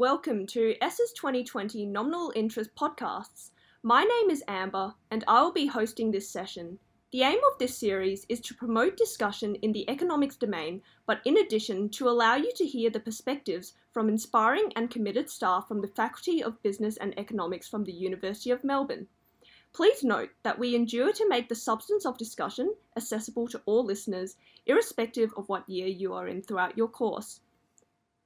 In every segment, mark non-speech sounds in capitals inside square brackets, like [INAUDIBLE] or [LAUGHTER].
welcome to ESSA's 2020 Nominal Interest Podcasts. My name is Amber, and I will be hosting this session. The aim of this series is to promote discussion in the economics domain, but in addition, to allow you to hear the perspectives from inspiring and committed staff from the Faculty of Business and Economics from the University of Melbourne. Please note that we endure to make the substance of discussion accessible to all listeners, irrespective of what year you are in throughout your course.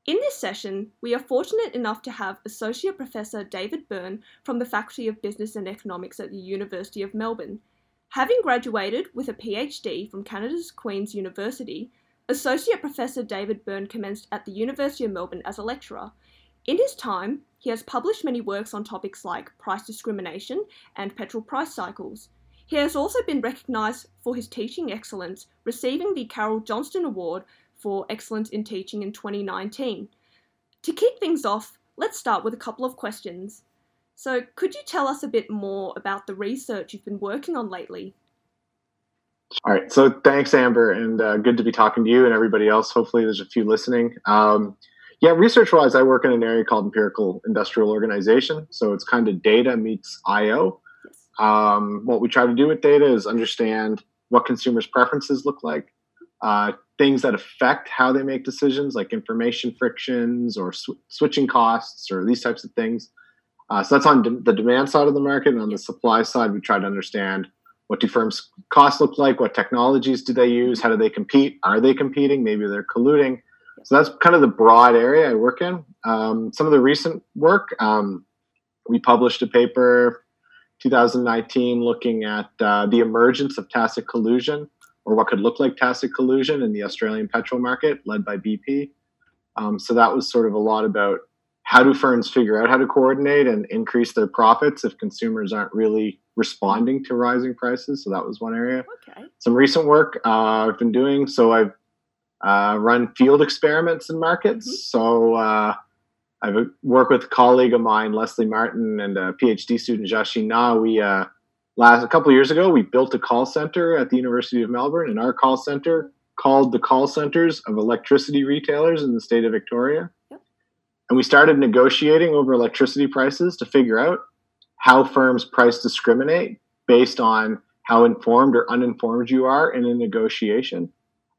In this session, we are fortunate enough to have Associate Professor David Byrne from the Faculty of Business and Economics at the University of Melbourne. Having graduated with a PhD from Canada's Queen's University, Associate Professor David Byrne commenced at the University of Melbourne as a lecturer. In his time, he has published many works on topics like price discrimination and petrol price cycles. He has also been recognised for his teaching excellence, receiving the Carol Johnston Award for Excellence in Teaching in 2019. To kick things off, let's start with a couple of questions. So, could you tell us a bit more about the research you've been working on lately? All right, so thanks, Amber, and uh, good to be talking to you and everybody else. Hopefully, there's a few listening. Um, yeah, research wise, I work in an area called empirical industrial organization. So it's kind of data meets IO. Um, what we try to do with data is understand what consumers' preferences look like, uh, things that affect how they make decisions, like information frictions or sw- switching costs or these types of things. Uh, so that's on de- the demand side of the market. And on the supply side, we try to understand what do firms' costs look like, what technologies do they use, how do they compete, are they competing, maybe they're colluding so that's kind of the broad area I work in. Um, some of the recent work, um, we published a paper 2019 looking at uh, the emergence of tacit collusion or what could look like tacit collusion in the Australian petrol market led by BP. Um, so that was sort of a lot about how do firms figure out how to coordinate and increase their profits if consumers aren't really responding to rising prices. So that was one area. Okay. Some recent work uh, I've been doing. So I've uh, run field experiments in markets. Mm-hmm. So uh, I work with a colleague of mine, Leslie Martin, and a PhD student, Jiaxin Na. We uh, last a couple years ago we built a call center at the University of Melbourne, and our call center called the call centers of electricity retailers in the state of Victoria. Yep. And we started negotiating over electricity prices to figure out how firms price discriminate based on how informed or uninformed you are in a negotiation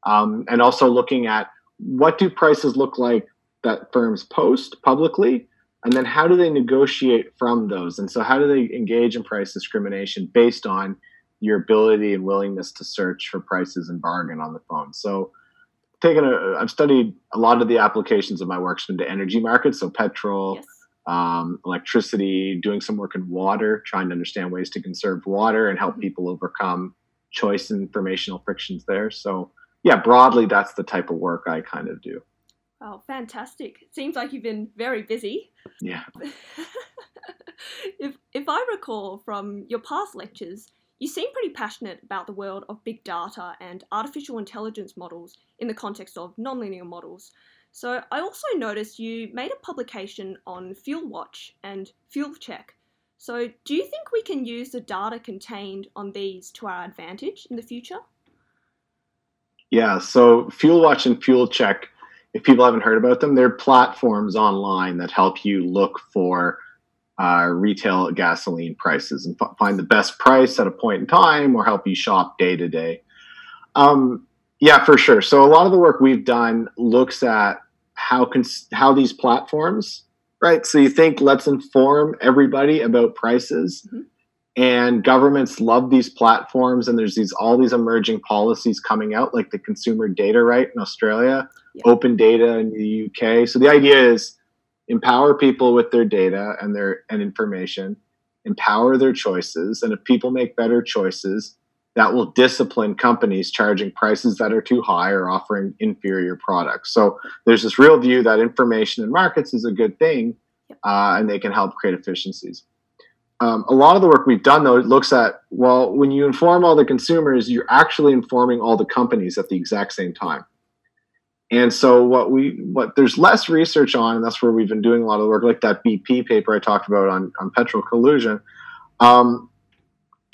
um, and also looking at what do prices look like that firms post publicly and then how do they negotiate from those and so how do they engage in price discrimination based on your ability and willingness to search for prices and bargain on the phone so taken a i've studied a lot of the applications of my work into energy markets so petrol yes. um, electricity doing some work in water trying to understand ways to conserve water and help mm-hmm. people overcome choice and informational frictions there so yeah, broadly, that's the type of work I kind of do. Oh, fantastic. Seems like you've been very busy. Yeah. [LAUGHS] if, if I recall from your past lectures, you seem pretty passionate about the world of big data and artificial intelligence models in the context of nonlinear models. So I also noticed you made a publication on Fuel Watch and Fuel Check. So do you think we can use the data contained on these to our advantage in the future? Yeah, so Fuel Watch and Fuel Check, if people haven't heard about them, they're platforms online that help you look for uh, retail gasoline prices and f- find the best price at a point in time or help you shop day to day. Um, yeah, for sure. So a lot of the work we've done looks at how cons- how these platforms, right? So you think let's inform everybody about prices. Mm-hmm and governments love these platforms and there's these all these emerging policies coming out like the consumer data right in australia yeah. open data in the uk so the idea is empower people with their data and their and information empower their choices and if people make better choices that will discipline companies charging prices that are too high or offering inferior products. So there's this real view that information in markets is a good thing uh, and they can help create efficiencies. Um, a lot of the work we've done though looks at well when you inform all the consumers you're actually informing all the companies at the exact same time and so what we what there's less research on and that's where we've been doing a lot of work like that bp paper i talked about on, on petrol collusion um,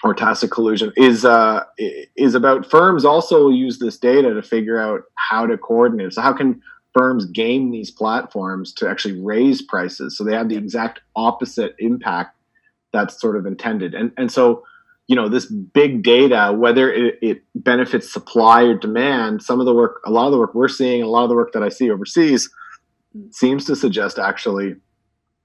or tacit collusion is uh, is about firms also use this data to figure out how to coordinate so how can firms game these platforms to actually raise prices. So they have the exact opposite impact that's sort of intended. And and so, you know, this big data, whether it, it benefits supply or demand, some of the work, a lot of the work we're seeing, a lot of the work that I see overseas seems to suggest actually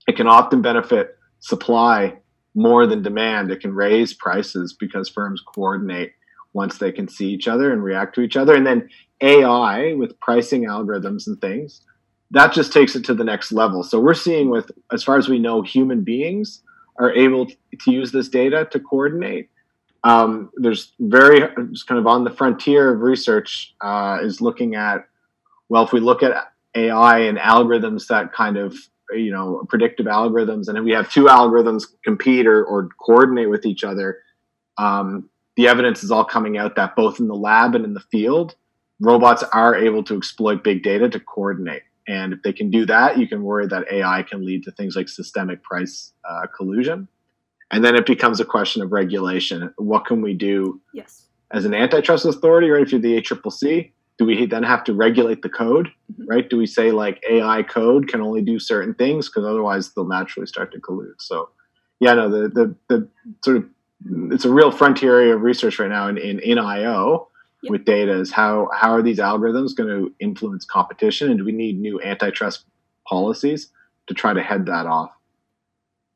it can often benefit supply more than demand. It can raise prices because firms coordinate once they can see each other and react to each other. And then AI with pricing algorithms and things, that just takes it to the next level. So we're seeing with, as far as we know, human beings are able to use this data to coordinate. Um, there's very kind of on the frontier of research uh, is looking at well, if we look at AI and algorithms that kind of you know predictive algorithms, and if we have two algorithms compete or, or coordinate with each other. Um, the evidence is all coming out that both in the lab and in the field, robots are able to exploit big data to coordinate. And if they can do that, you can worry that AI can lead to things like systemic price uh, collusion. And then it becomes a question of regulation. What can we do yes. as an antitrust authority, right? If you're the ACCC, do we then have to regulate the code, mm-hmm. right? Do we say like AI code can only do certain things because otherwise they'll naturally start to collude? So, yeah, no, the the the sort of it's a real frontier area of research right now in in, in IO yep. with data is how how are these algorithms going to influence competition, and do we need new antitrust policies to try to head that off?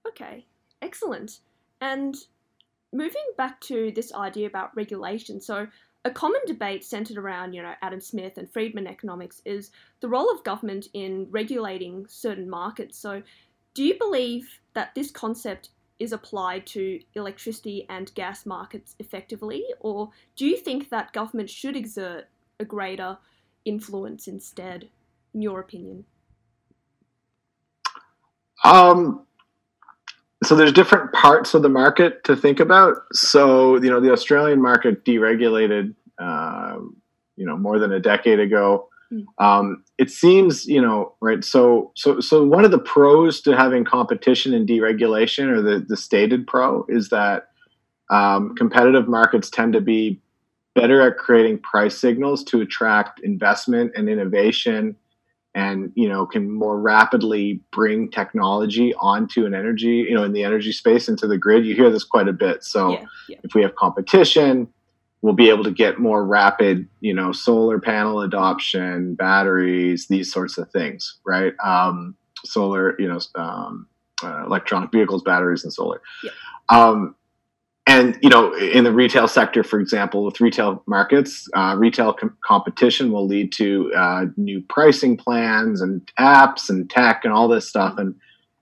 Okay, excellent. And moving back to this idea about regulation, so a common debate centered around, you know, Adam Smith and Friedman economics is the role of government in regulating certain markets. So, do you believe that this concept is applied to electricity and gas markets effectively, or do you think that government should exert a greater influence instead, in your opinion? Um, so there's different parts of the market to think about. So you know, the Australian market deregulated, uh, you know, more than a decade ago. Hmm. Um, it seems, you know, right. So, so, so one of the pros to having competition and deregulation, or the the stated pro, is that um, competitive markets tend to be better at creating price signals to attract investment and innovation and you know can more rapidly bring technology onto an energy you know in the energy space into the grid you hear this quite a bit so yeah, yeah. if we have competition we'll be able to get more rapid you know solar panel adoption batteries these sorts of things right? Um, solar you know um, uh, electronic vehicles batteries and solar. Yeah. um, and you know in the retail sector for example with retail markets uh, retail com- competition will lead to uh, new pricing plans and apps and tech and all this stuff. And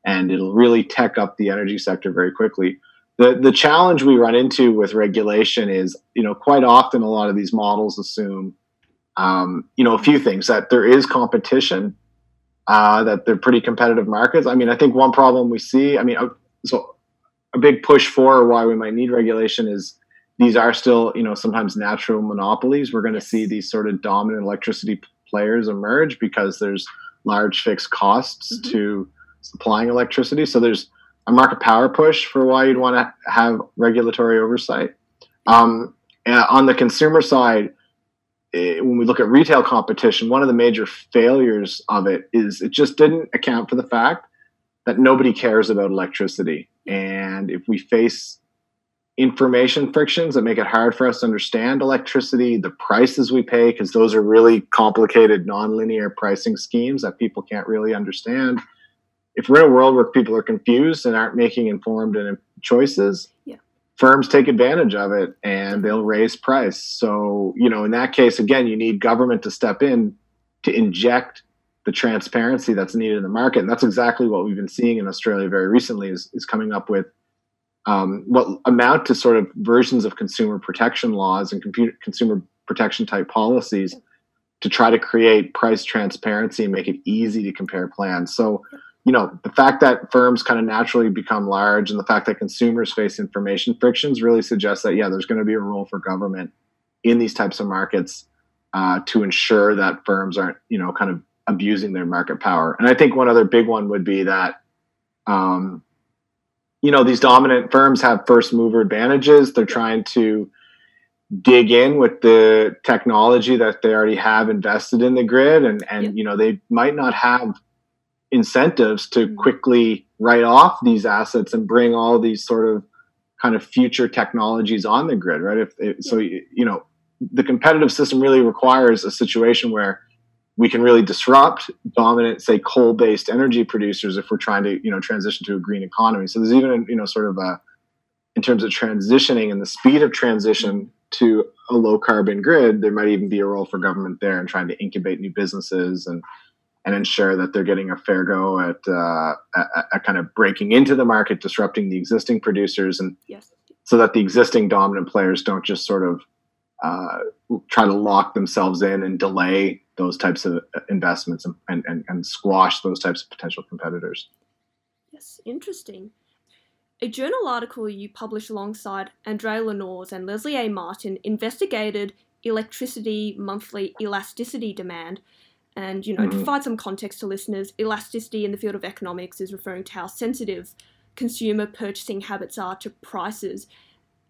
and it'll really tech up the energy sector very quickly the the challenge we run into with regulation is you know quite often a lot of these models assume um, you know a few things that there is competition uh, that they're pretty competitive markets i mean i think one problem we see i mean uh, so a big push for why we might need regulation is these are still, you know, sometimes natural monopolies. We're going to see these sort of dominant electricity players emerge because there's large fixed costs mm-hmm. to supplying electricity. So there's a market power push for why you'd want to have regulatory oversight. Um, on the consumer side, eh, when we look at retail competition, one of the major failures of it is it just didn't account for the fact that nobody cares about electricity. And if we face information frictions that make it hard for us to understand electricity, the prices we pay, because those are really complicated nonlinear pricing schemes that people can't really understand. If we're in a world where people are confused and aren't making informed choices, yeah. firms take advantage of it and they'll raise price. So, you know, in that case, again, you need government to step in to inject the transparency that's needed in the market. And that's exactly what we've been seeing in Australia very recently is, is coming up with um, what amount to sort of versions of consumer protection laws and computer, consumer protection type policies to try to create price transparency and make it easy to compare plans. So, you know, the fact that firms kind of naturally become large and the fact that consumers face information frictions really suggests that, yeah, there's going to be a role for government in these types of markets uh, to ensure that firms aren't, you know, kind of abusing their market power. And I think one other big one would be that, um, you know, these dominant firms have first mover advantages. They're trying to dig in with the technology that they already have invested in the grid and and yep. you know they might not have incentives to mm-hmm. quickly write off these assets and bring all these sort of kind of future technologies on the grid right? If, if so you know the competitive system really requires a situation where we can really disrupt dominant say coal-based energy producers if we're trying to you know transition to a green economy. So there's even you know sort of a in terms of transitioning and the speed of transition to a low carbon grid, there might even be a role for government there in trying to incubate new businesses and and ensure that they're getting a fair go at, uh, at, at kind of breaking into the market, disrupting the existing producers, and yes. so that the existing dominant players don't just sort of uh, try to lock themselves in and delay those types of investments and, and, and squash those types of potential competitors. Yes, interesting. A journal article you published alongside Andrea La Nauze and Leslie A. Martin investigated electricity monthly elasticity demand. And, you know, mm-hmm. to provide some context to listeners, elasticity in the field of economics is referring to how sensitive consumer purchasing habits are to prices.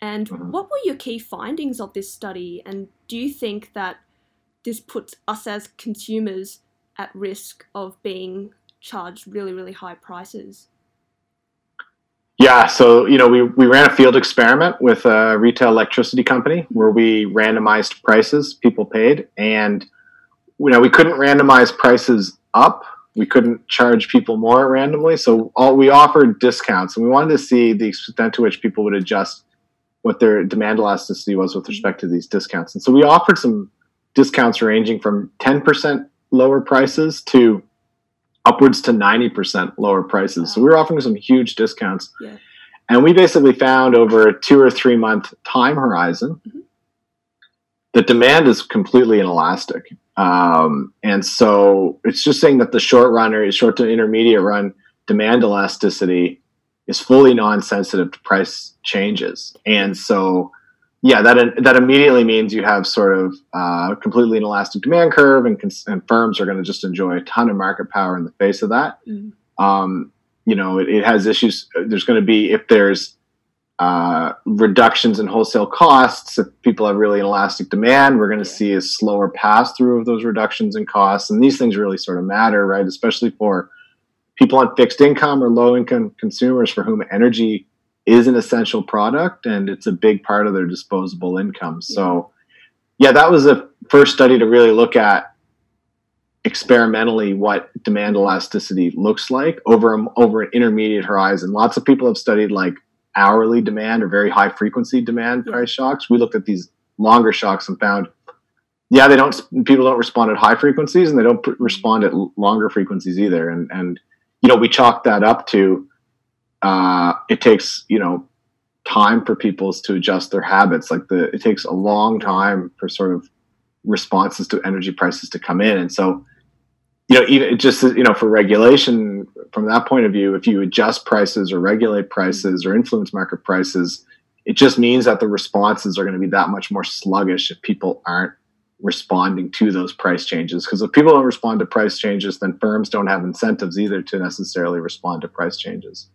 And mm-hmm. what were your key findings of this study? And do you think that this puts us as consumers at risk of being charged really, really high prices? Yeah, so you know, we, we ran a field experiment with a retail electricity company where we randomized prices people paid, and you know we couldn't randomize prices up. We couldn't charge people more randomly, so all we offered discounts, and we wanted to see the extent to which people would adjust what their demand elasticity was with respect to these discounts. And so we offered some discounts ranging from ten percent lower prices to upwards to 90% lower prices. Wow. So we were offering some huge discounts. Yeah. And we basically found over a two or three month time horizon, mm-hmm. the demand is completely inelastic. Um, and so it's just saying that the short run or short to intermediate run demand elasticity is fully non-sensitive to price changes. And so yeah, that that immediately means you have sort of uh, completely inelastic demand curve, and, cons- and firms are going to just enjoy a ton of market power in the face of that. Mm-hmm. Um, you know, it, it, has issues. There's going to be if there's uh, reductions in wholesale costs. If people have really inelastic demand, we're going to see a slower pass through of those reductions in costs, and these things really sort of matter, right? Especially for people on fixed income or low income consumers for whom energy is an essential product and it's a big part of their disposable income. So, yeah, that was the first study to really look at experimentally what demand elasticity looks like over over an intermediate horizon. Lots of people have studied like hourly demand or very high frequency demand price shocks. We looked at these longer shocks and found yeah, they don't people don't respond at high frequencies and they don't respond at longer frequencies either and and you know, we chalked that up to uh, it takes you know time for people to adjust their habits. Like the it takes a long time for sort of responses to energy prices to come in, and so you know even just you know for regulation from that point of view, if you adjust prices or regulate prices or influence market prices, it just means that the responses are going to be that much more sluggish if people aren't responding to those price changes because if people don't respond to price changes then firms don't have incentives either to necessarily respond to price changes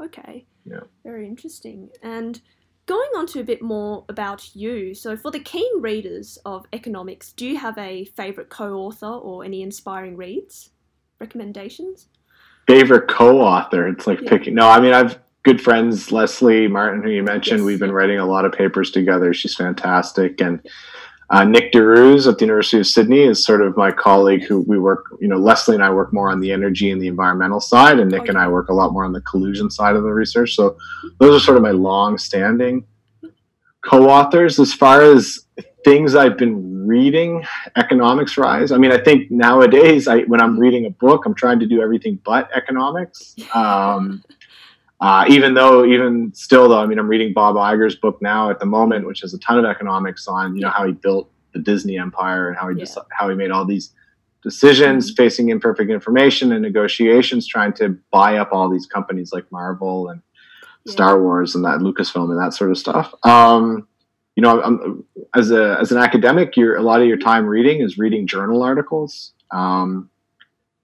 Okay. Yeah. Very interesting. And going on to a bit more about you. So, for the keen readers of economics, do you have a favorite co author or any inspiring reads? Recommendations? Favorite co author? It's like yeah. picking. No, I mean, I've good friends, Leslie Martin, who you mentioned. Yes. We've been writing a lot of papers together. She's fantastic. And uh, Nick de Roos at the University of Sydney is sort of my colleague who we work, you know, Leslie and I work more on the energy and the environmental side, and Nick okay. and I work a lot more on the collusion side of the research. So those are sort of my long standing co authors. As far as things I've been reading, economics rise. I mean, I think nowadays, I, when I'm reading a book, I'm trying to do everything but economics. Um, uh, even though, even still, though, I mean, I'm reading Bob Iger's book now at the moment, which has a ton of economics on, you know, how he built the Disney empire and how he yeah. just how he made all these decisions mm-hmm. facing imperfect information and negotiations, trying to buy up all these companies like Marvel and yeah. Star Wars and that Lucasfilm and that sort of stuff. Um, you know, I'm, as a as an academic, your a lot of your time reading is reading journal articles. Um,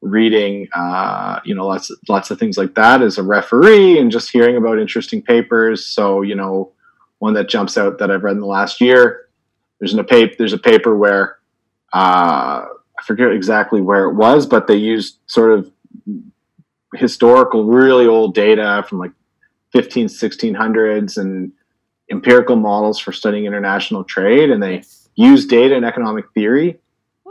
reading, uh, you know, lots lots of things like that as a referee, and just hearing about interesting papers. So, you know, one that jumps out that I've read in the last year there's a paper there's a paper where uh, I forget exactly where it was, but they used sort of historical, really old data from like 15, 1600s and empirical models for studying international trade, and they use data and economic theory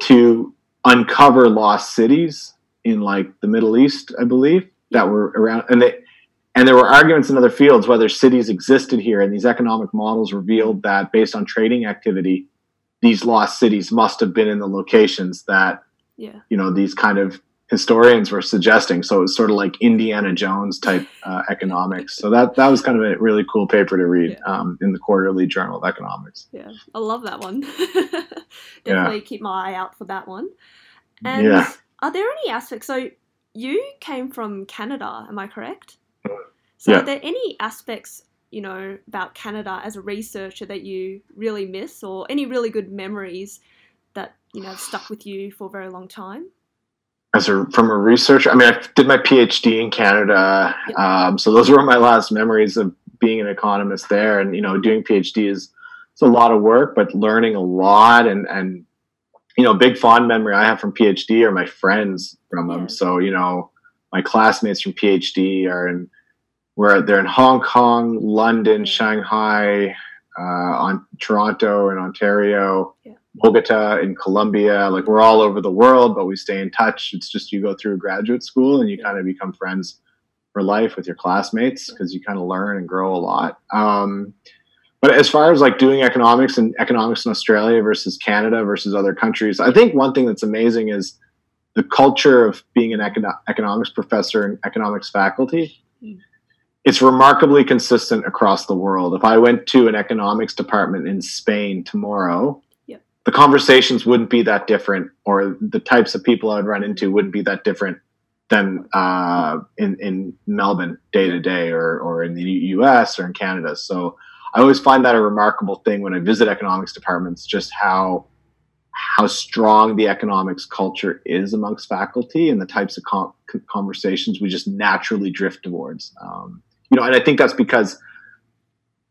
to uncover lost cities in like the Middle East, I believe, that were around, and they and there were arguments in other fields whether cities existed here, and these economic models revealed that based on trading activity, these lost cities must have been in the locations that yeah. you know these kind of historians were suggesting. So it was sort of like Indiana Jones type [LAUGHS] uh, economics. So that that was kind of a really cool paper to read yeah. um, in the Quarterly Journal of Economics. Yeah, I love that one. [LAUGHS] Definitely yeah. keep my eye out for that one. And yeah. Are there any aspects? So you came from Canada, am I correct? So yeah. are there any aspects you know about Canada as a researcher that you really miss, or any really good memories that you know have stuck with you for a very long time? as a from a researcher i mean i did my phd in canada um, so those were my last memories of being an economist there and you know doing phd is it's a lot of work but learning a lot and and you know big fond memory i have from phd are my friends from them so you know my classmates from phd are in where they're in hong kong london shanghai uh, on toronto and ontario yeah Bogota in Colombia. Like we're all over the world, but we stay in touch. It's just you go through graduate school and you kind of become friends for life with your classmates because you kind of learn and grow a lot. Um, but as far as like doing economics and economics in Australia versus Canada versus other countries, I think one thing that's amazing is the culture of being an econo- economics professor and economics faculty. Mm. It's remarkably consistent across the world. If I went to an economics department in Spain tomorrow, the conversations wouldn't be that different, or the types of people I'd run into wouldn't be that different than uh, in in Melbourne day to day, or or in the U.S. or in Canada. So I always find that a remarkable thing when I visit economics departments, just how how strong the economics culture is amongst faculty and the types of com- conversations we just naturally drift towards. Um, you know, and I think that's because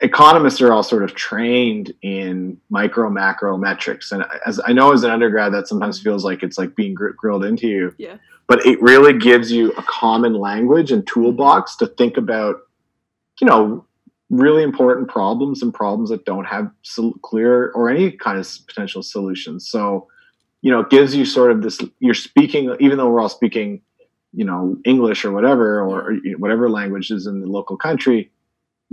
economists are all sort of trained in micro macro metrics. And as i know as an undergrad that sometimes feels like it's like being gr- grilled into you. Yeah. But it really gives you a common language and toolbox to think about you know really important problems and problems that don't have so clear or any kind of potential solutions so you know it gives you sort of this you're speaking even though we're all speaking you know english or whatever or, or whatever language is in the local country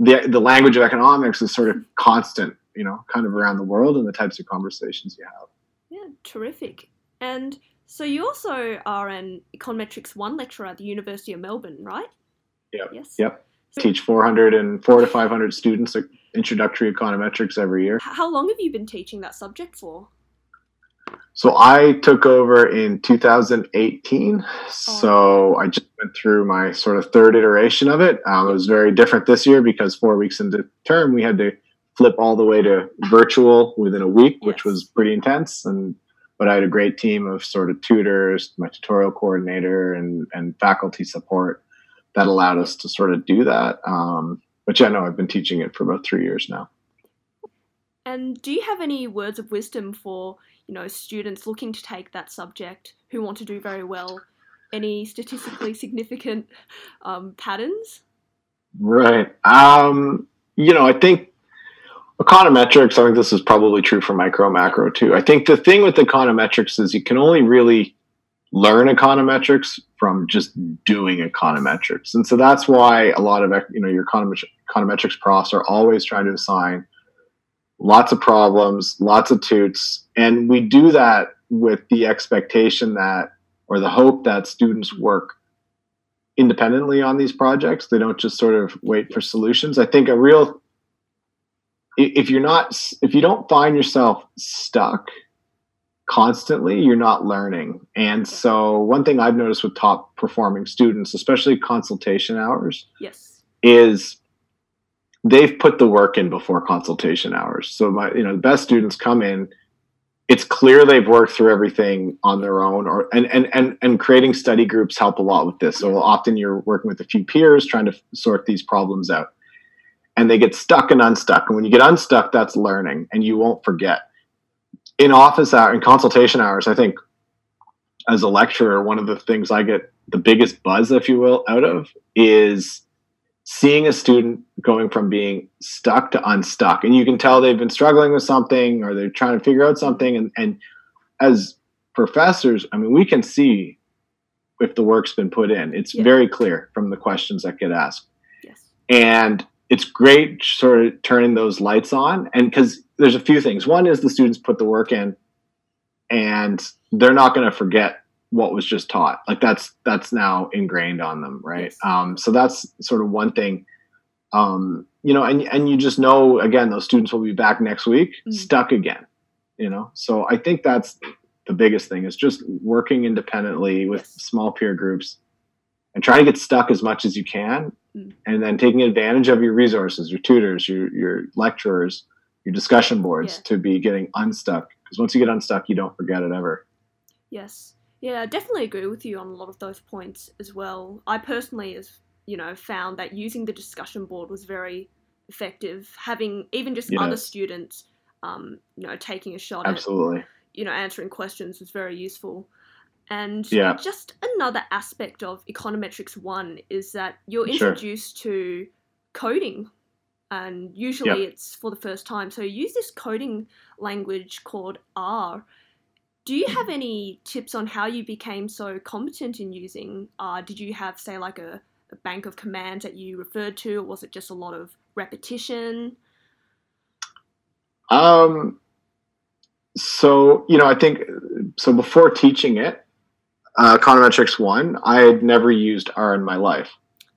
the the language of economics is sort of constant, you know, kind of around the world and the types of conversations you have. Yeah, terrific. And so you also are an Econometrics one lecturer at the University of Melbourne, right? Yep. Yes. Yep. Teach 400 and four to 500 students introductory econometrics every year. How long have you been teaching that subject for? So I took over in 2018. Oh. So I just went through my sort of third iteration of it. Um, it was very different this year because four weeks into term, we had to flip all the way to virtual within a week, yes. which was pretty intense. And but I had a great team of sort of tutors, my tutorial coordinator, and and faculty support that allowed us to sort of do that. Um, but yeah, no, I've been teaching it for about three years now. And do you have any words of wisdom for you know students looking to take that subject who want to do very well? Any statistically significant um, patterns? Right. Um, you know, I think econometrics. I think this is probably true for micro macro too. I think the thing with econometrics is you can only really learn econometrics from just doing econometrics, and so that's why a lot of you know your econometrics profs are always trying to assign lots of problems, lots of toots. And we do that with the expectation that, or the hope that students work independently on these projects. They don't just sort of wait for solutions. I think a real, if you're not, if you don't find yourself stuck constantly, you're not learning. And so, one thing I've noticed with top performing students, especially consultation hours, yes, is they've put the work in before consultation hours. So my, you know, the best students come in. It's clear they've worked through everything on their own, or and and and and creating study groups help a lot with this. So often you're working with a few peers trying to sort these problems out, and they get stuck and unstuck. And when you get unstuck, that's learning, and you won't forget. In office hour in consultation hours, I think as a lecturer, one of the things I get the biggest buzz, if you will, out of is seeing a student going from being stuck to unstuck. And you can tell they've been struggling with something or they're trying to figure out something. And, and as professors, I mean, we can see if the work's been put in. It's yeah. very clear from the questions that get asked. Yes. And it's great sort of turning those lights on. And because there's a few things. One is the students put the work in and they're not going to forget what was just taught. Like that's that's now ingrained on them, right? Um, so that's sort of one thing. Um, you know, and and you just know again those students will be back next week, mm. stuck again. You know, so I think that's the biggest thing is just working independently with small peer groups and trying to get stuck as much as you can, mm. and then taking advantage of your resources, your tutors, your your lecturers, your discussion boards yeah. to be getting unstuck. Because once you get unstuck, you don't forget it ever. Yes. Yeah, I definitely agree with you on a lot of those points as well. I personally, as you know, found that using the discussion board was very effective. Having even just yes. other students, um, you know, taking a shot absolutely, at, you know, answering questions was very useful. And yeah. just another aspect of Econometrics One is that you're introduced sure. to coding, and usually yep. it's for the first time. So use this coding language called R do you have any tips on how you became so competent in using R? did you have say like a, a, bank of commands that you referred to or was it just a lot of repetition um so you know i think so before teaching it uh, econometrics one i had never used r in my life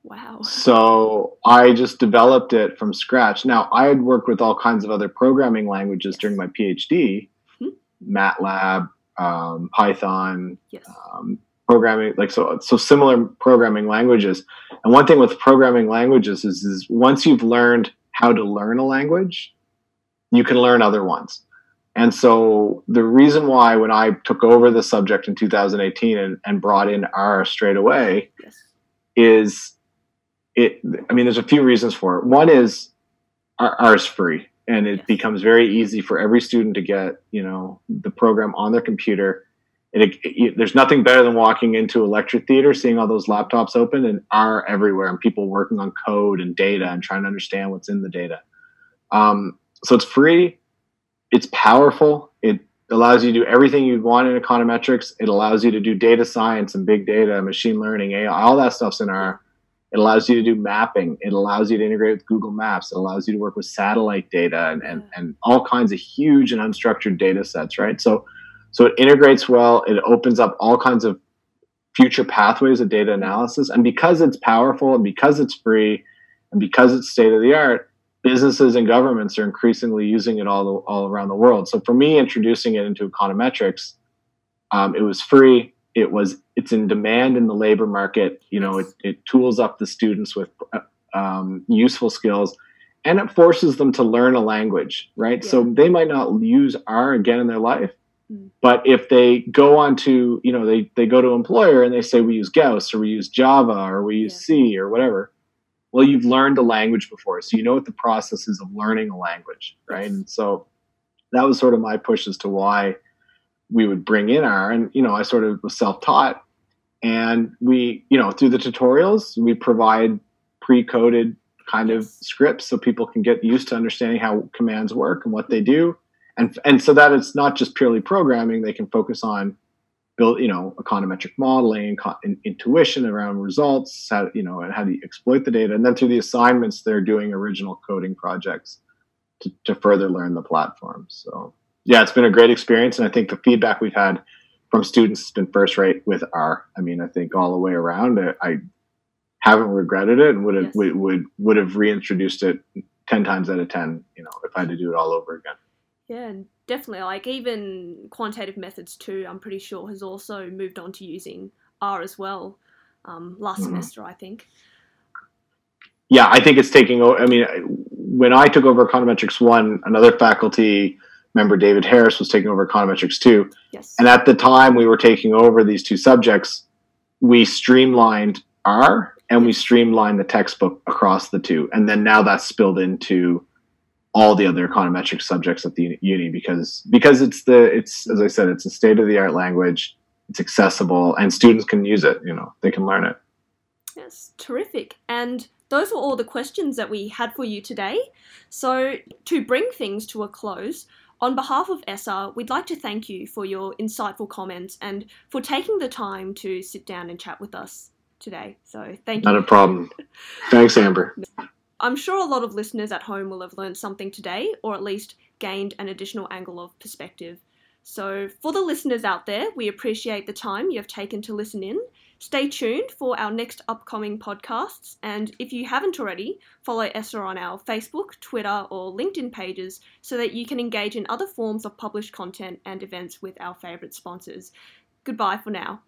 wow so i just developed it from scratch now i had worked with all kinds of other programming languages during my phd MATLAB, um, Python, yes. um, programming, like so, so similar programming languages. And one thing with programming languages is, is once you've learned how to learn a language, you can learn other ones. And so the reason why when I took over the subject in 2018 and, and brought in R straight away yes. is it, I mean, there's a few reasons for it. One is R, R is free and it yes. becomes very easy for every student to get you know the program on their computer and it, it, there's nothing better than walking into a lecture theater seeing all those laptops open and are everywhere and people working on code and data and trying to understand what's in the data um, so it's free it's powerful it allows you to do everything you'd want in econometrics it allows you to do data science and big data machine learning AI, all that stuff's in R it allows you to do mapping. It allows you to integrate with Google Maps. It allows you to work with satellite data and, and, and all kinds of huge and unstructured data sets, right? So, so it integrates well. It opens up all kinds of future pathways of data analysis. And because it's powerful and because it's free and because it's state of the art, businesses and governments are increasingly using it all, all around the world. So for me, introducing it into econometrics, um, it was free it was it's in demand in the labor market you know it, it tools up the students with uh, um, useful skills and it forces them to learn a language right yeah. so they might not use r again in their life mm. but if they go on to you know they, they go to employer and they say we use gauss or we use java or we use yeah. c or whatever well you've learned a language before so you know what the process is of learning a language right? And so that was sort of my push as to why we would bring in R, and you know, I sort of was self-taught, and we, you know, through the tutorials, we provide pre-coded kind of scripts so people can get used to understanding how commands work and what they do, and and so that it's not just purely programming; they can focus on build, you know, econometric modeling, and intuition around results, how you know, and how to exploit the data, and then through the assignments, they're doing original coding projects to, to further learn the platform. So yeah, it's been a great experience, and I think the feedback we've had from students has been first rate with R. I mean, I think all the way around, uh, I haven't regretted it, and would have yes. would, would would have reintroduced it ten times out of ten. You know, if I had to do it all over again. Yeah, and definitely. Like even quantitative methods too. I'm pretty sure has also moved on to using R as well. Um, last mm-hmm. semester, I think. Yeah, I think it's taking. Over I mean, when I took over Econometrics one, another faculty member David Harris was taking over econometrics two Yes. And at the time we were taking over these two subjects, we streamlined R and we streamlined the textbook across the two. And then now that's spilled into all the other econometric subjects at the uni because because it's the it's as I said it's a state of the art language. It's accessible and students can use it. You know they can learn it. Yes, terrific. And those were all the questions that we had for you today. So to bring things to a close. On behalf of ESSA, we'd like to thank you for your insightful comments and for taking the time to sit down and chat with us today. So thank you. Not a problem. Thanks, Amber. [LAUGHS] I'm sure a lot of listeners at home will have learned something today, or at least gained an additional angle of perspective. So, for the listeners out there, we appreciate the time you have taken to listen in. Stay tuned for our next upcoming podcasts, and if you haven't already, follow ESSA on our Facebook, Twitter, or LinkedIn pages so that you can engage in other forms of published content and events with our favourite sponsors. Goodbye for now.